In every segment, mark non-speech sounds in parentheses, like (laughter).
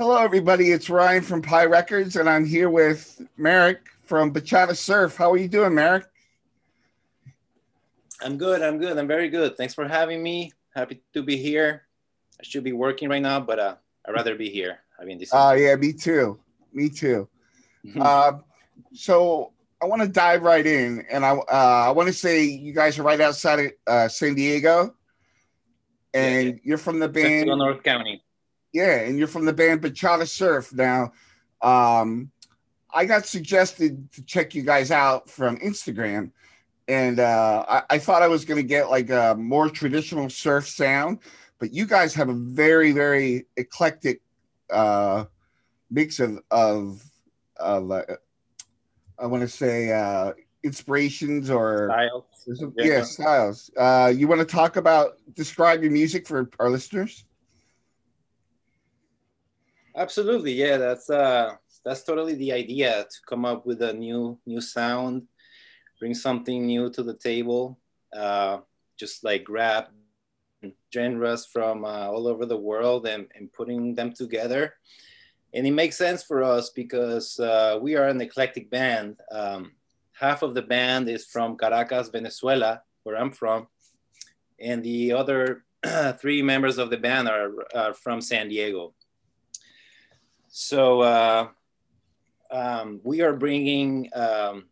Hello, everybody. It's Ryan from Pi Records, and I'm here with Merrick from Bachata Surf. How are you doing, Merrick? I'm good. I'm good. I'm very good. Thanks for having me. Happy to be here. I should be working right now, but uh, I'd rather be here. I mean, this. Oh, uh, yeah, me too. Me too. uh, so I want to dive right in, and I uh, I want to say you guys are right outside of uh, San Diego, and yeah, yeah. you're from the band North County. Yeah, and you're from the band Bachata Surf. Now, um, I got suggested to check you guys out from Instagram, and uh, I, I thought I was going to get like a more traditional surf sound, but you guys have a very, very eclectic uh, mix of of of uh, I want to say uh, inspirations or styles. Yeah, yeah styles. Uh, you want to talk about describe your music for our listeners? Absolutely, yeah. That's uh, that's totally the idea to come up with a new new sound, bring something new to the table. Uh, just like grab genres from uh, all over the world and, and putting them together. And it makes sense for us because uh, we are an eclectic band. Um, half of the band is from Caracas, Venezuela, where I'm from, and the other (clears throat) three members of the band are, are from San Diego. So uh, um, we are bringing um,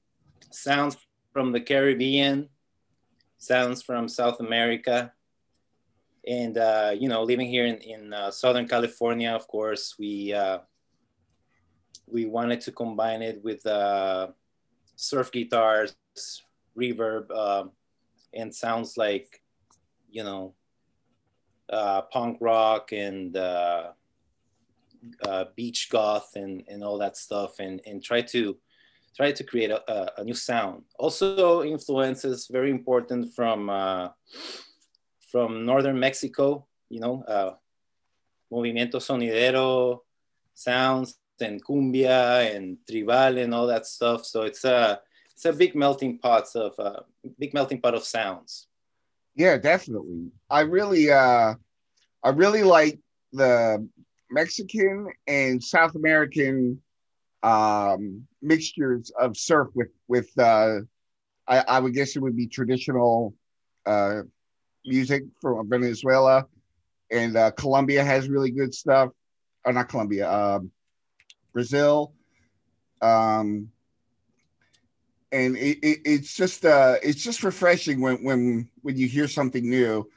sounds from the Caribbean, sounds from South America, and uh, you know, living here in, in uh, Southern California, of course, we uh, we wanted to combine it with uh, surf guitars, reverb, um, and sounds like you know uh, punk rock and uh, beach goth and, and all that stuff and, and try to try to create a, a new sound. Also influences very important from uh, from northern Mexico, you know, uh, movimiento sonidero sounds and cumbia and tribal and all that stuff. So it's a it's a big melting pot of uh, big melting pot of sounds. Yeah, definitely. I really uh I really like the Mexican and South American um, mixtures of surf with with uh, I, I, would guess it would be traditional uh, music from Venezuela, and uh, Colombia has really good stuff. Or not Colombia, um, Brazil, um, and it, it, it's just uh, it's just refreshing when when when you hear something new.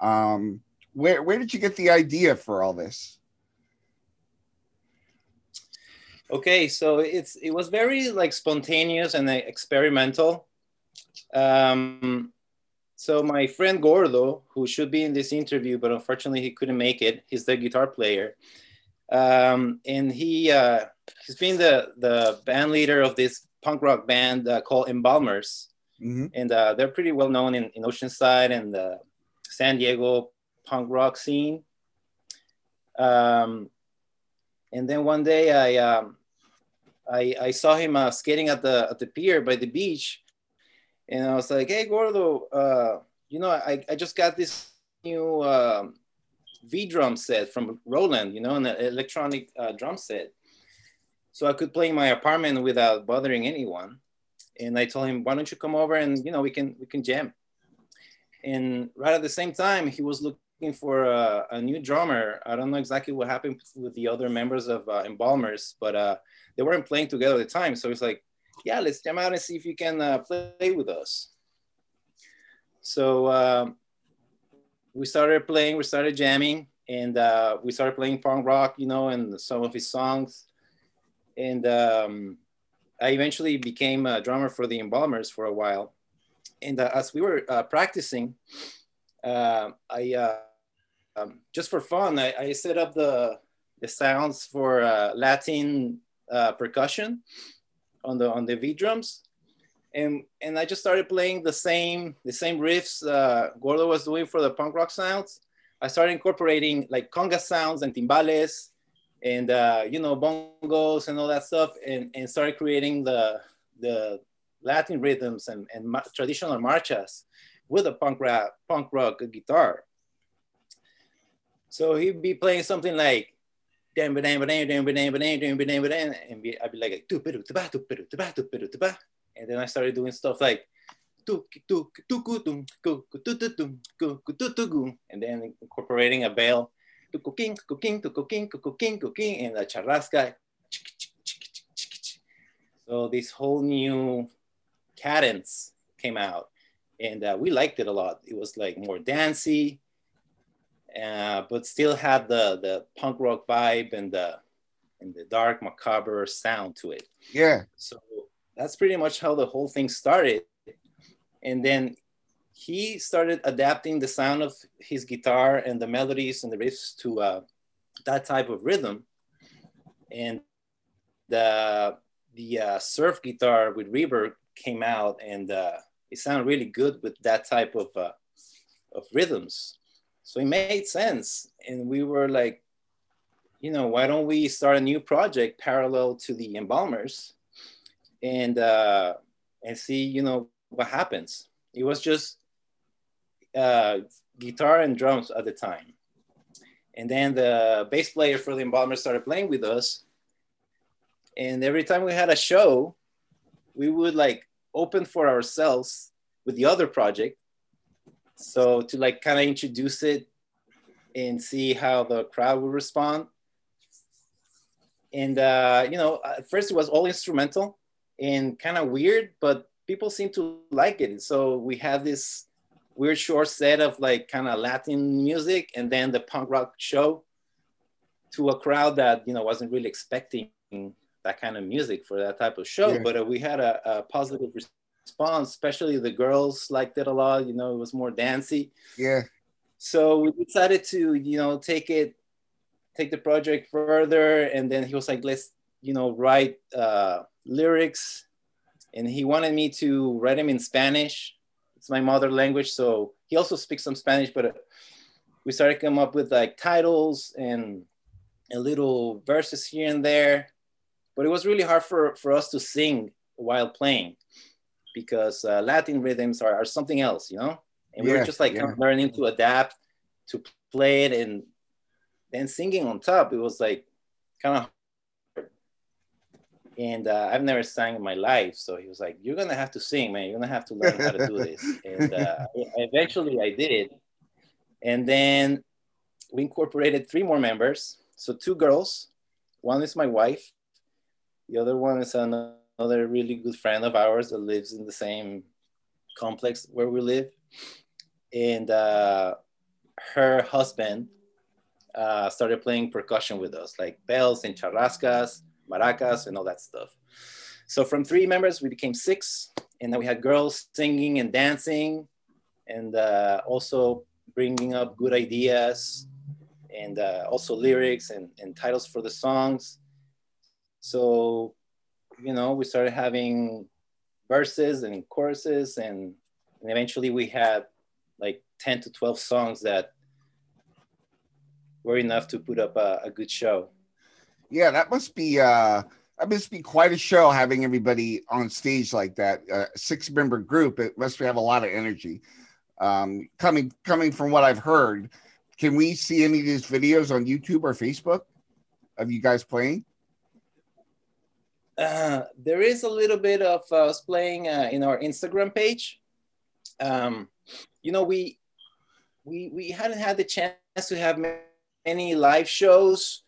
Um, where where did you get the idea for all this? Okay, so it's it was very like spontaneous and experimental. Um, so my friend Gordo, who should be in this interview, but unfortunately he couldn't make it. He's the guitar player, um, and he uh, he's been the the band leader of this punk rock band uh, called Embalmers, mm-hmm. and uh, they're pretty well known in, in Oceanside and the San Diego punk rock scene. Um, and then one day I um, I, I saw him uh, skating at the at the pier by the beach, and I was like, "Hey, Gordo, uh, you know, I, I just got this new uh, V drum set from Roland, you know, an electronic uh, drum set, so I could play in my apartment without bothering anyone." And I told him, "Why don't you come over and you know we can we can jam?" And right at the same time, he was looking for a, a new drummer. I don't know exactly what happened with the other members of uh, Embalmers, but uh, they weren't playing together at the time. So it's like, yeah, let's jam out and see if you can uh, play with us. So um, we started playing, we started jamming, and uh, we started playing punk rock, you know, and some of his songs. And um, I eventually became a drummer for the Embalmers for a while. And uh, as we were uh, practicing, uh, I uh, um, just for fun, I, I, set up the the sounds for uh, Latin uh, percussion on the on the V drums, and and I just started playing the same the same riffs uh, Gordo was doing for the punk rock sounds. I started incorporating like conga sounds and timbales, and uh, you know bongos and all that stuff, and and started creating the the Latin rhythms and, and ma- traditional marchas with a punk rap punk rock guitar. So he'd be playing something like and I'd be like, and then I started doing stuff like, and then incorporating a bell, and a charrasca. So this whole new cadence came out, and uh, we liked it a lot. It was like more dancey, uh, but still had the the punk rock vibe and the and the dark macabre sound to it. Yeah. So that's pretty much how the whole thing started, and then he started adapting the sound of his guitar and the melodies and the riffs to uh, that type of rhythm, and the the uh, surf guitar with reverb came out and uh, it sounded really good with that type of uh, of rhythms. So it made sense, and we were like, you know, why don't we start a new project parallel to the embalmers, and uh, and see, you know, what happens. It was just uh, guitar and drums at the time, and then the bass player for the embalmers started playing with us, and every time we had a show, we would like open for ourselves with the other project. So to like kind of introduce it and see how the crowd would respond. And uh, you know, at first it was all instrumental and kind of weird, but people seem to like it. So we had this weird short set of like kind of Latin music and then the punk rock show to a crowd that you know wasn't really expecting that kind of music for that type of show. Yeah. But uh, we had a, a, positive response, especially the girls liked it a lot. You know, it was more dancey. Yeah. So we decided to, you know, take it, take the project further. And then he was like, let's, you know, write uh, lyrics. And he wanted me to write them in Spanish. It's my mother language. So he also speaks some Spanish, but uh, we started come up with like titles and a little verses here and there but it was really hard for, for us to sing while playing because uh, Latin rhythms are, are something else, you know? And yeah, we were just like yeah. kind of learning to adapt to play it and then singing on top. It was like kind of hard. And uh, I've never sang in my life. So he was like, You're going to have to sing, man. You're going to have to learn how to do this. (laughs) And uh, eventually I did. And then we incorporated three more members. So two girls. One is my wife, the other one is another really good friend of ours that lives in the same complex where we live. And uh, her husband uh, started playing percussion with us, like bells and charrascas, maracas, and all that stuff. So from three members, we became six. And then we had girls singing and dancing and uh, also bringing up good ideas and uh, also lyrics and, and titles for the songs. So, you know, we started having verses and choruses, and, and eventually we had like 10 to 12 songs that were enough to put up a, a good show. Yeah, that must be uh that must be quite a show having everybody on stage like that. A six member group, it must have a lot of energy. Um, coming coming from what I've heard, can we see any of these videos on YouTube or Facebook of you guys playing? Uh, there is a little bit of uh, us playing uh, in our Instagram page. Um, you know, we we we hadn't had the chance to have many live shows,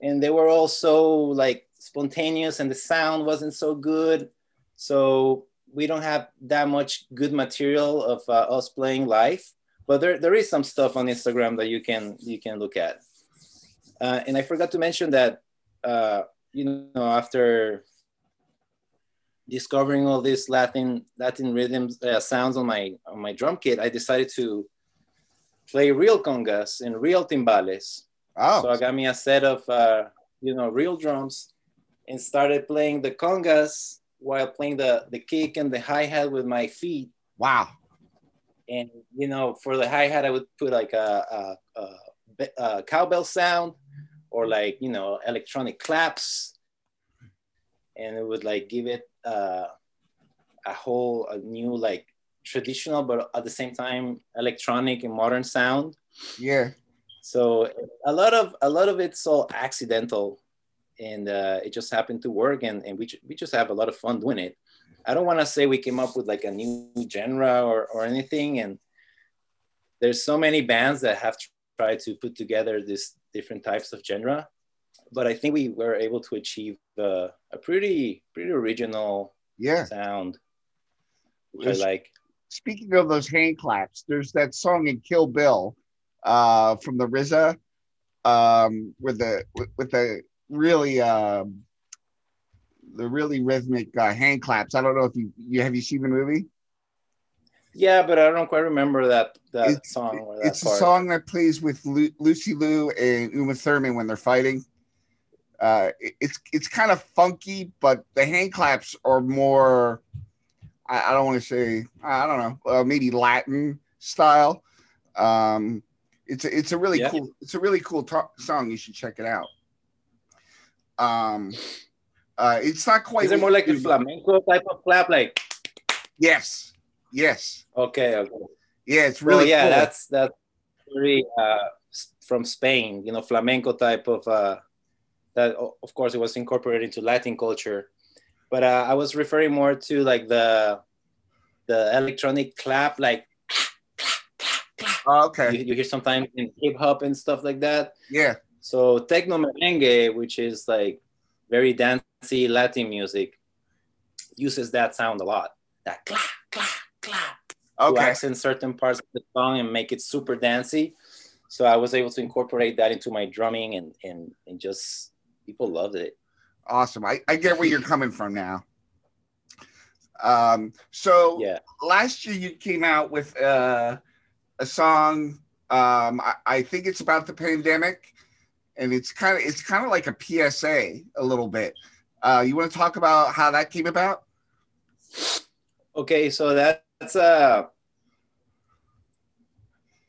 and they were all so like spontaneous, and the sound wasn't so good. So we don't have that much good material of uh, us playing live. But there, there is some stuff on Instagram that you can you can look at. Uh, and I forgot to mention that uh, you know, after discovering all these Latin Latin rhythms uh, sounds on my on my drum kit, I decided to play real congas and real timbales. Oh. So I got me a set of uh, you know real drums and started playing the congas while playing the the kick and the hi hat with my feet. Wow. And you know, for the hi hat, I would put like a, a, a, a cowbell sound or like you know electronic claps. And it would like give it uh, a whole a new like traditional but at the same time electronic and modern sound. Yeah. So a lot of a lot of it's all accidental, and uh, it just happened to work, and, and we we just have a lot of fun doing it. I don't want to say we came up with like a new genre or or anything, and there's so many bands that have tried to put together these different types of genre, but I think we were able to achieve uh, a pretty pretty original Yeah. sound. I like. Speaking of those hand claps, there's that song in Kill Bill uh, from the RZA um, with the with, with the really um, the really rhythmic uh, hand claps. I don't know if you you have you seen the movie? Yeah, but I don't quite remember that that It's- song. Or that It's a song that plays with Lu- Lucy Liu and Uma Thurman when they're fighting. Uh, it- it's it's kind of funky, but the hand claps are more. I, I don't want to say I don't know, uh, maybe Latin style. Um, it's a, it's a really Yeah. cool it's a really cool to- song. You should check it out. Um, uh, it's not quite. Is it more like a flamenco type of clap? Like Yes, yes, okay, okay. yeah. It's Really, really yeah, cool. that's that's very uh, from Spain. You know, flamenco type of uh, that. Of course, it was incorporated into Latin culture, but uh, I was referring more to like the the electronic clap, like Oh, you, okay. you hear sometimes in hip hop and stuff like that. Yeah, So techno merengue, which is like very dancey Latin music, uses that sound a lot. That clap, clap. To accent certain parts of the song and make it super dancey. So I was able to incorporate that into my drumming and and, and just people loved it. Awesome. I, I get where you're coming from now. Um, so Yeah. last year you came out with uh, a song. Um, I, I think it's about the pandemic, and it's kind of it's kind of like a PSA a little bit. Uh, you want to talk about how that came about? Okay, so that's uh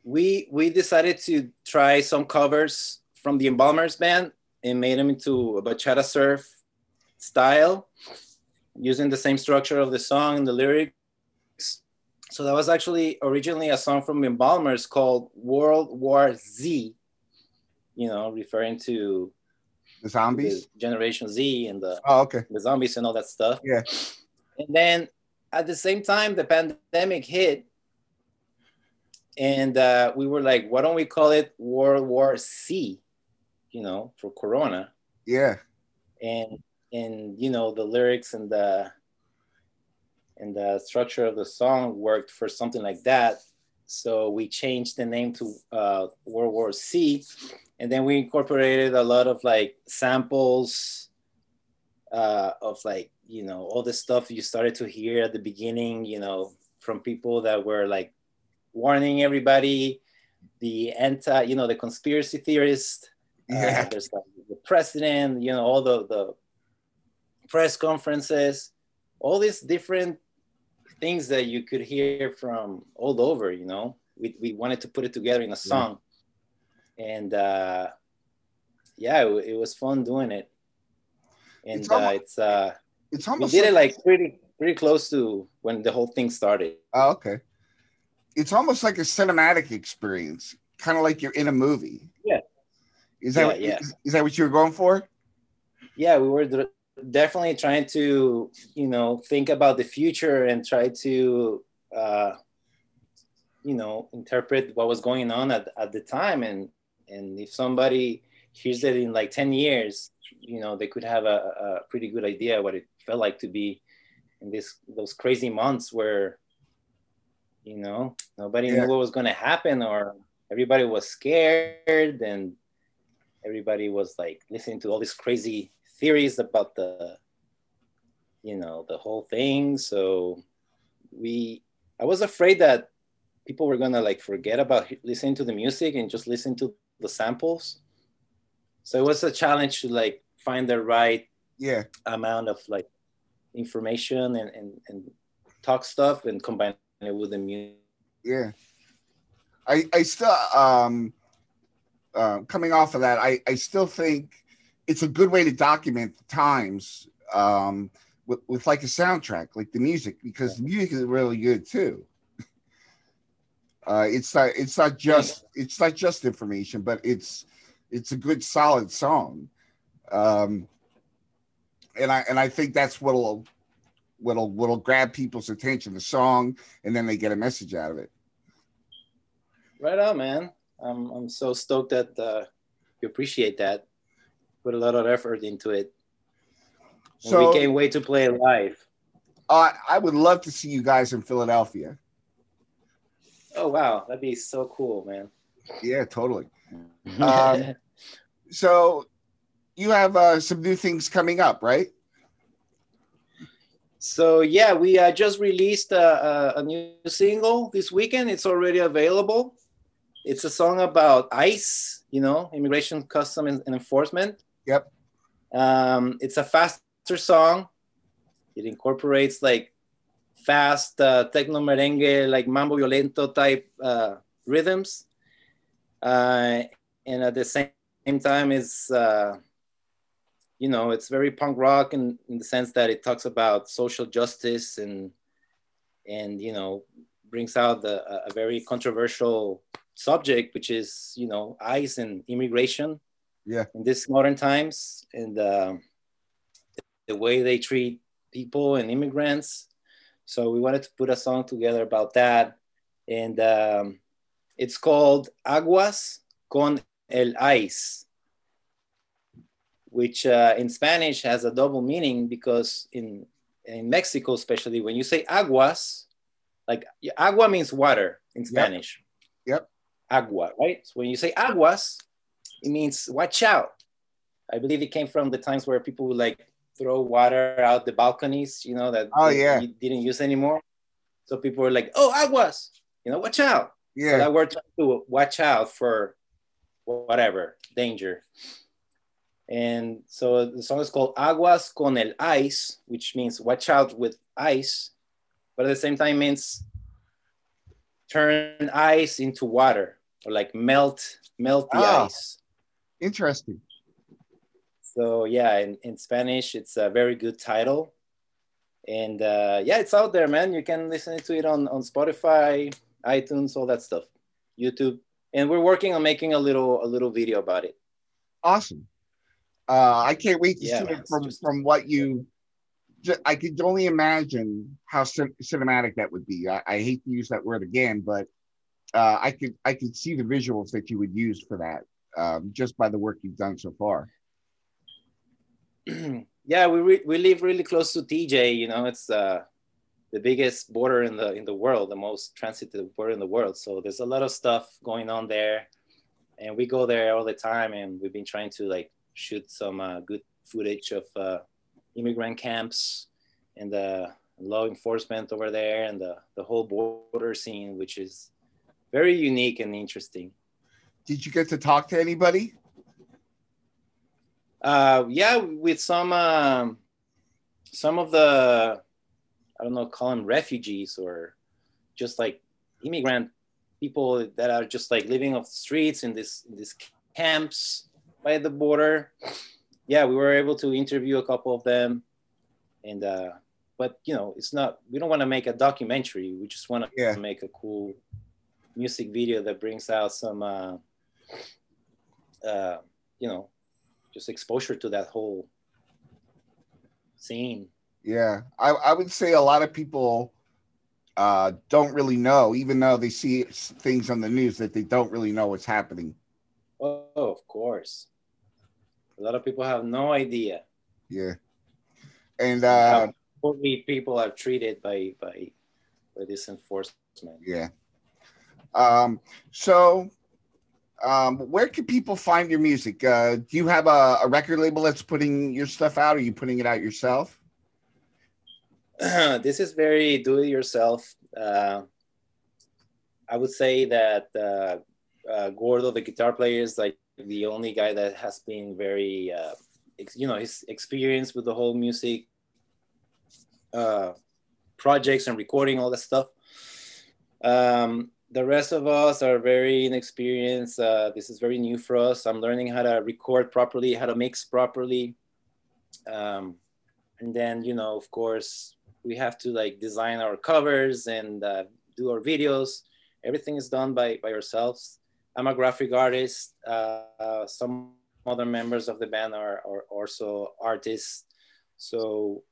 we we decided to try some covers from the Embalmers band and made them into a bachata surf style using the same structure of the song and the lyrics. So that was actually originally a song from Embalmers called World War Z, you know, referring to The the zombies. Generation Z and the Oh, okay. the zombies and all that stuff. Yeah. And then at the same time, the pandemic hit, and uh, we were like, why don't we call it World War C? You know, for Corona, Yeah. and and you know the lyrics and the and the structure of the song worked for something like that. So we changed the name to uh, World War C, and then we incorporated a lot of like samples uh, of like you know all the stuff you started to hear at the beginning. You know, from people that were like warning everybody, the anti, you know, the conspiracy theorists. Uh, Yeah. there's like the president, you know, all the the press conferences, all these different things that you could hear from all over, you know. We, we wanted to put it together in a song. And uh, yeah, it, it was fun doing it. And It's uh, it's uh, It's we almost did it like pretty pretty close to when the whole thing started. Oh, okay. It's almost like a cinematic experience, kind of like you're in a movie. Yeah. Is that Yeah, what, yeah. Is, is that what you were going for? yeah we were definitely trying to you know think about the future and try to uh, you know interpret what was going on at, at the time and and if somebody hears it in like 10 years you know they could have a, a pretty good idea what it felt like to be in this those crazy months where you know nobody Yeah. knew what was going to happen or everybody was scared and everybody was like listening to all these crazy theories about the you know the whole thing so we i was afraid that people were gonna like forget about listening to the music and just listen to the samples so it was a challenge to like find the right Yeah. amount of like information and and, and talk stuff and combine it with the music Yeah. I I still um uh, coming off of that, I I still think it's a good way to document the times um with, with like a soundtrack, like the music, because the music is really good too. (laughs) Uh, it's not it's not just it's not just information, but it's it's a good solid song. Um, and I and I think that's what'll what'll what'll grab people's attention, the song, and then they get a message out of it. Right on, man. I'm I'm so stoked that uh, you appreciate that. Put a lot of effort into it. So we can't wait to play it live. Uh, I would love to see you guys in Philadelphia. Oh wow, that'd be so cool, man. Yeah, totally. (laughs) um, so you have uh, some new things coming up, right? So yeah, we uh, just released a, a, new single this weekend. It's already available. It's a song about ICE, you know, immigration, custom, and, enforcement. Yep. Um, it's a faster song. It incorporates like fast uh, techno merengue, like mambo violento type uh, rhythms, uh, and at the same time, is uh, you know it's very punk rock in, in the sense that it talks about social justice and and you know brings out the, a, a very controversial subject, which is you know ICE and immigration. Yeah. In this modern times, and uh, the way they treat people and immigrants so we wanted to put a song together about that. And um, it's called Aguas con el Ice, which uh, in Spanish has a double meaning because in, in Mexico, especially when you say aguas, like agua means water in Spanish. Yep. yep. Agua, right? So when you say aguas, it means watch out. I believe it came from the times where people would like throw water out the balconies, you know, that oh yeah didn't use anymore. So people were like, "Oh, aguas," you know, watch out. Yeah, so that word to watch out for whatever danger. And so the song is called Aguas con el Ice, which means watch out with ice, but at the same time means turn ice into water or like melt melt the oh, ice. Interesting. So yeah, in, in Spanish, it's a very good title. And uh, yeah, it's out there, man. You can listen to it on, on Spotify, iTunes, all that stuff, YouTube. And we're working on making a little a little video about it. Awesome. Uh, I can't wait to yeah, see it from, just... from what you. I could only imagine how cin- cinematic that would be. I, I, hate to use that word again, but uh, I could I could see the visuals that you would use for that um, just by the work you've done so far. (clears throat) yeah, we re- we live really close to TJ. You know, it's uh, the biggest border in the in the world, the most transited border in the world. So there's a lot of stuff going on there, and we go there all the time. And we've been trying to like shoot some uh, good footage of uh, immigrant camps and the law enforcement over there, and the the whole border scene, which is very unique and interesting. Did you get to talk to anybody? Uh, yeah, with some um, some of the I don't know, call them refugees or just like immigrant people that are just like living off the streets in this in these camps by the border. Yeah, we were able to interview a couple of them, and uh, but you know, it's not. We don't want to make a documentary. We just want to yeah. make a cool music video that brings out some, uh, uh, you know, just exposure to that whole scene. Yeah, I, I would say a lot of people uh, don't really know, even though they see things on the news, that they don't really know what's happening. Oh, of course. A lot of people have no idea. Yeah, and uh, how people are treated by by by this enforcement. Yeah. Um. So um, where can people find your music? Uh, do you have a, a, record label that's putting your stuff out? Or are you putting it out yourself? (clears throat) this is very do-it-yourself. Uh, I would say that uh, uh, Gordo, the guitar player, is like the only guy that has been very, uh, ex- you know, his experience with the whole music uh, projects and recording all that stuff. Um, the rest of us are very inexperienced. Uh, this is very new for us. I'm learning how to record properly, how to mix properly. Um, and then, you know, of course, we have to like design our covers and uh, do our videos. everything is done by by ourselves. I'm a graphic artist. Uh, some other members of the band are, are also artists. So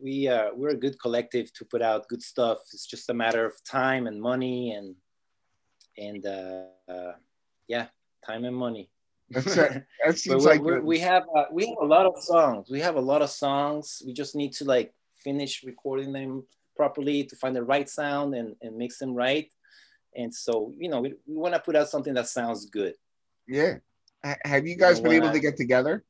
we uh, we're a good collective to put out good stuff. It's just a matter of time and money and and uh, uh, yeah, time and money. That's that (laughs) seems like we have uh, we have a lot of songs. We have a lot of songs. We just need to like finish recording them properly to find the right sound and, and mix them right. And so you know we, we want to put out something that sounds good. Yeah. Have you guys been able to get together?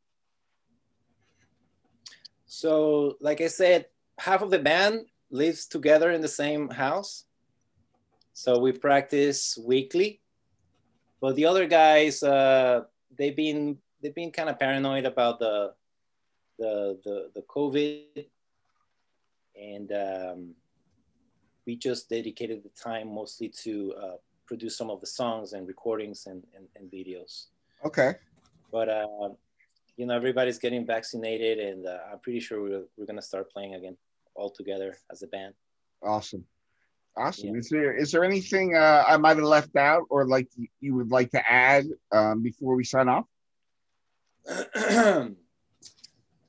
So, like I said, half of the band lives together in the same house. So we practice weekly. But the other guys, uh, they've been they've been kind of paranoid about the the the, the COVID, and um, we just dedicated the time mostly to uh, produce some of the songs and recordings and, and, and videos. Okay. But uh, you know, everybody's getting vaccinated, and uh, I'm pretty sure we're, we're gonna start playing again all together as a band. Awesome. Awesome. Yeah. Is there is there anything uh, I might have left out, or like you would like to add um, before we sign off? (clears throat)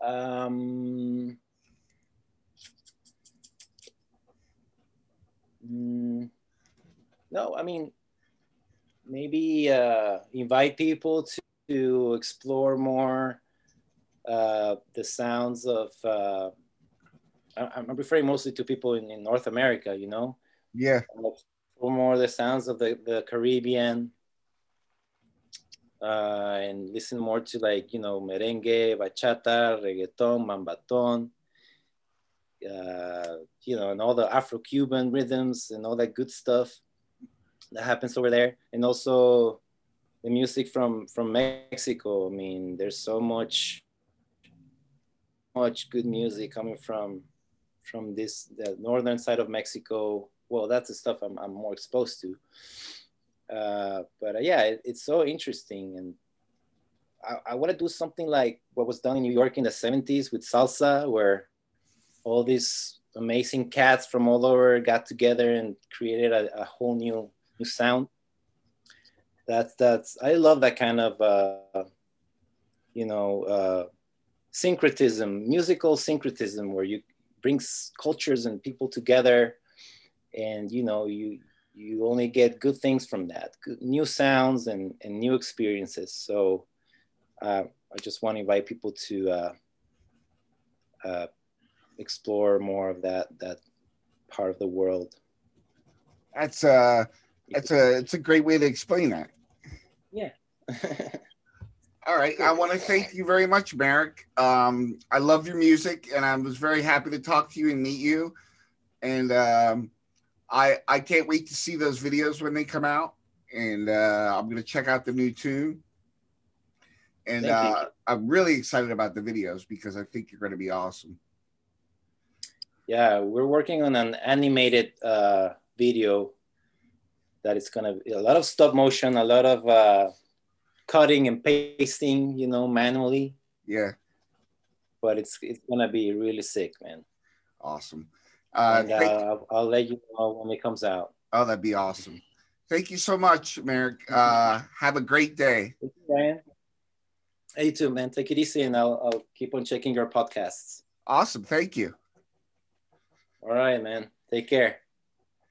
um, mm, no, I mean, maybe uh, invite people to, to explore more uh, the sounds of. Uh, I'm referring mostly to people in, in North America, you know. Yeah. Explore more the sounds of the, the Caribbean. Uh, and listen more to like you know merengue, bachata, reggaeton, mambaton, uh, you know, and all the Afro-Cuban rhythms and all that good stuff that happens over there, and also the music from from Mexico. I mean, there's so much much good music coming from from this the northern side of Mexico. Well, that's the stuff I'm, I'm more exposed to. Uh, but uh, yeah, it, it's so interesting, and I, I want to do something like what was done in New York in the '70s with salsa, where all these amazing cats from all over got together and created a, a whole new new sound. That's that's I love that kind of uh, you know uh, syncretism, musical syncretism, where you brings cultures and people together, and you know you you only get good things from that, good, new sounds and and new experiences. So uh, I just want to invite people to uh, uh, explore more of that that part of the world. That's uh it's a it's a great way to explain that. Yeah. (laughs) All right. I want to thank you very much, Marek. Um, I love your music, and I was very happy to talk to you and meet you. And um, I I can't wait to see those videos when they come out. And uh, I'm gonna check out the new tune. And uh, I'm really excited about the videos because I think you're going to be awesome. Yeah, we're working on an animated uh, video that it's gonna be a lot of stop motion, a lot of uh, cutting and pasting, you know, manually. Yeah. But it's it's gonna be really sick, man. Awesome. Uh, and, uh, I'll, I'll, let you know when it comes out. Oh, that'd be awesome. Thank you so much, Merrick. Uh, have a great day. You, man. Hey, you too, man. Take it easy, and I'll, I'll keep on checking your podcasts. Awesome. Thank you. All right, man. Take care.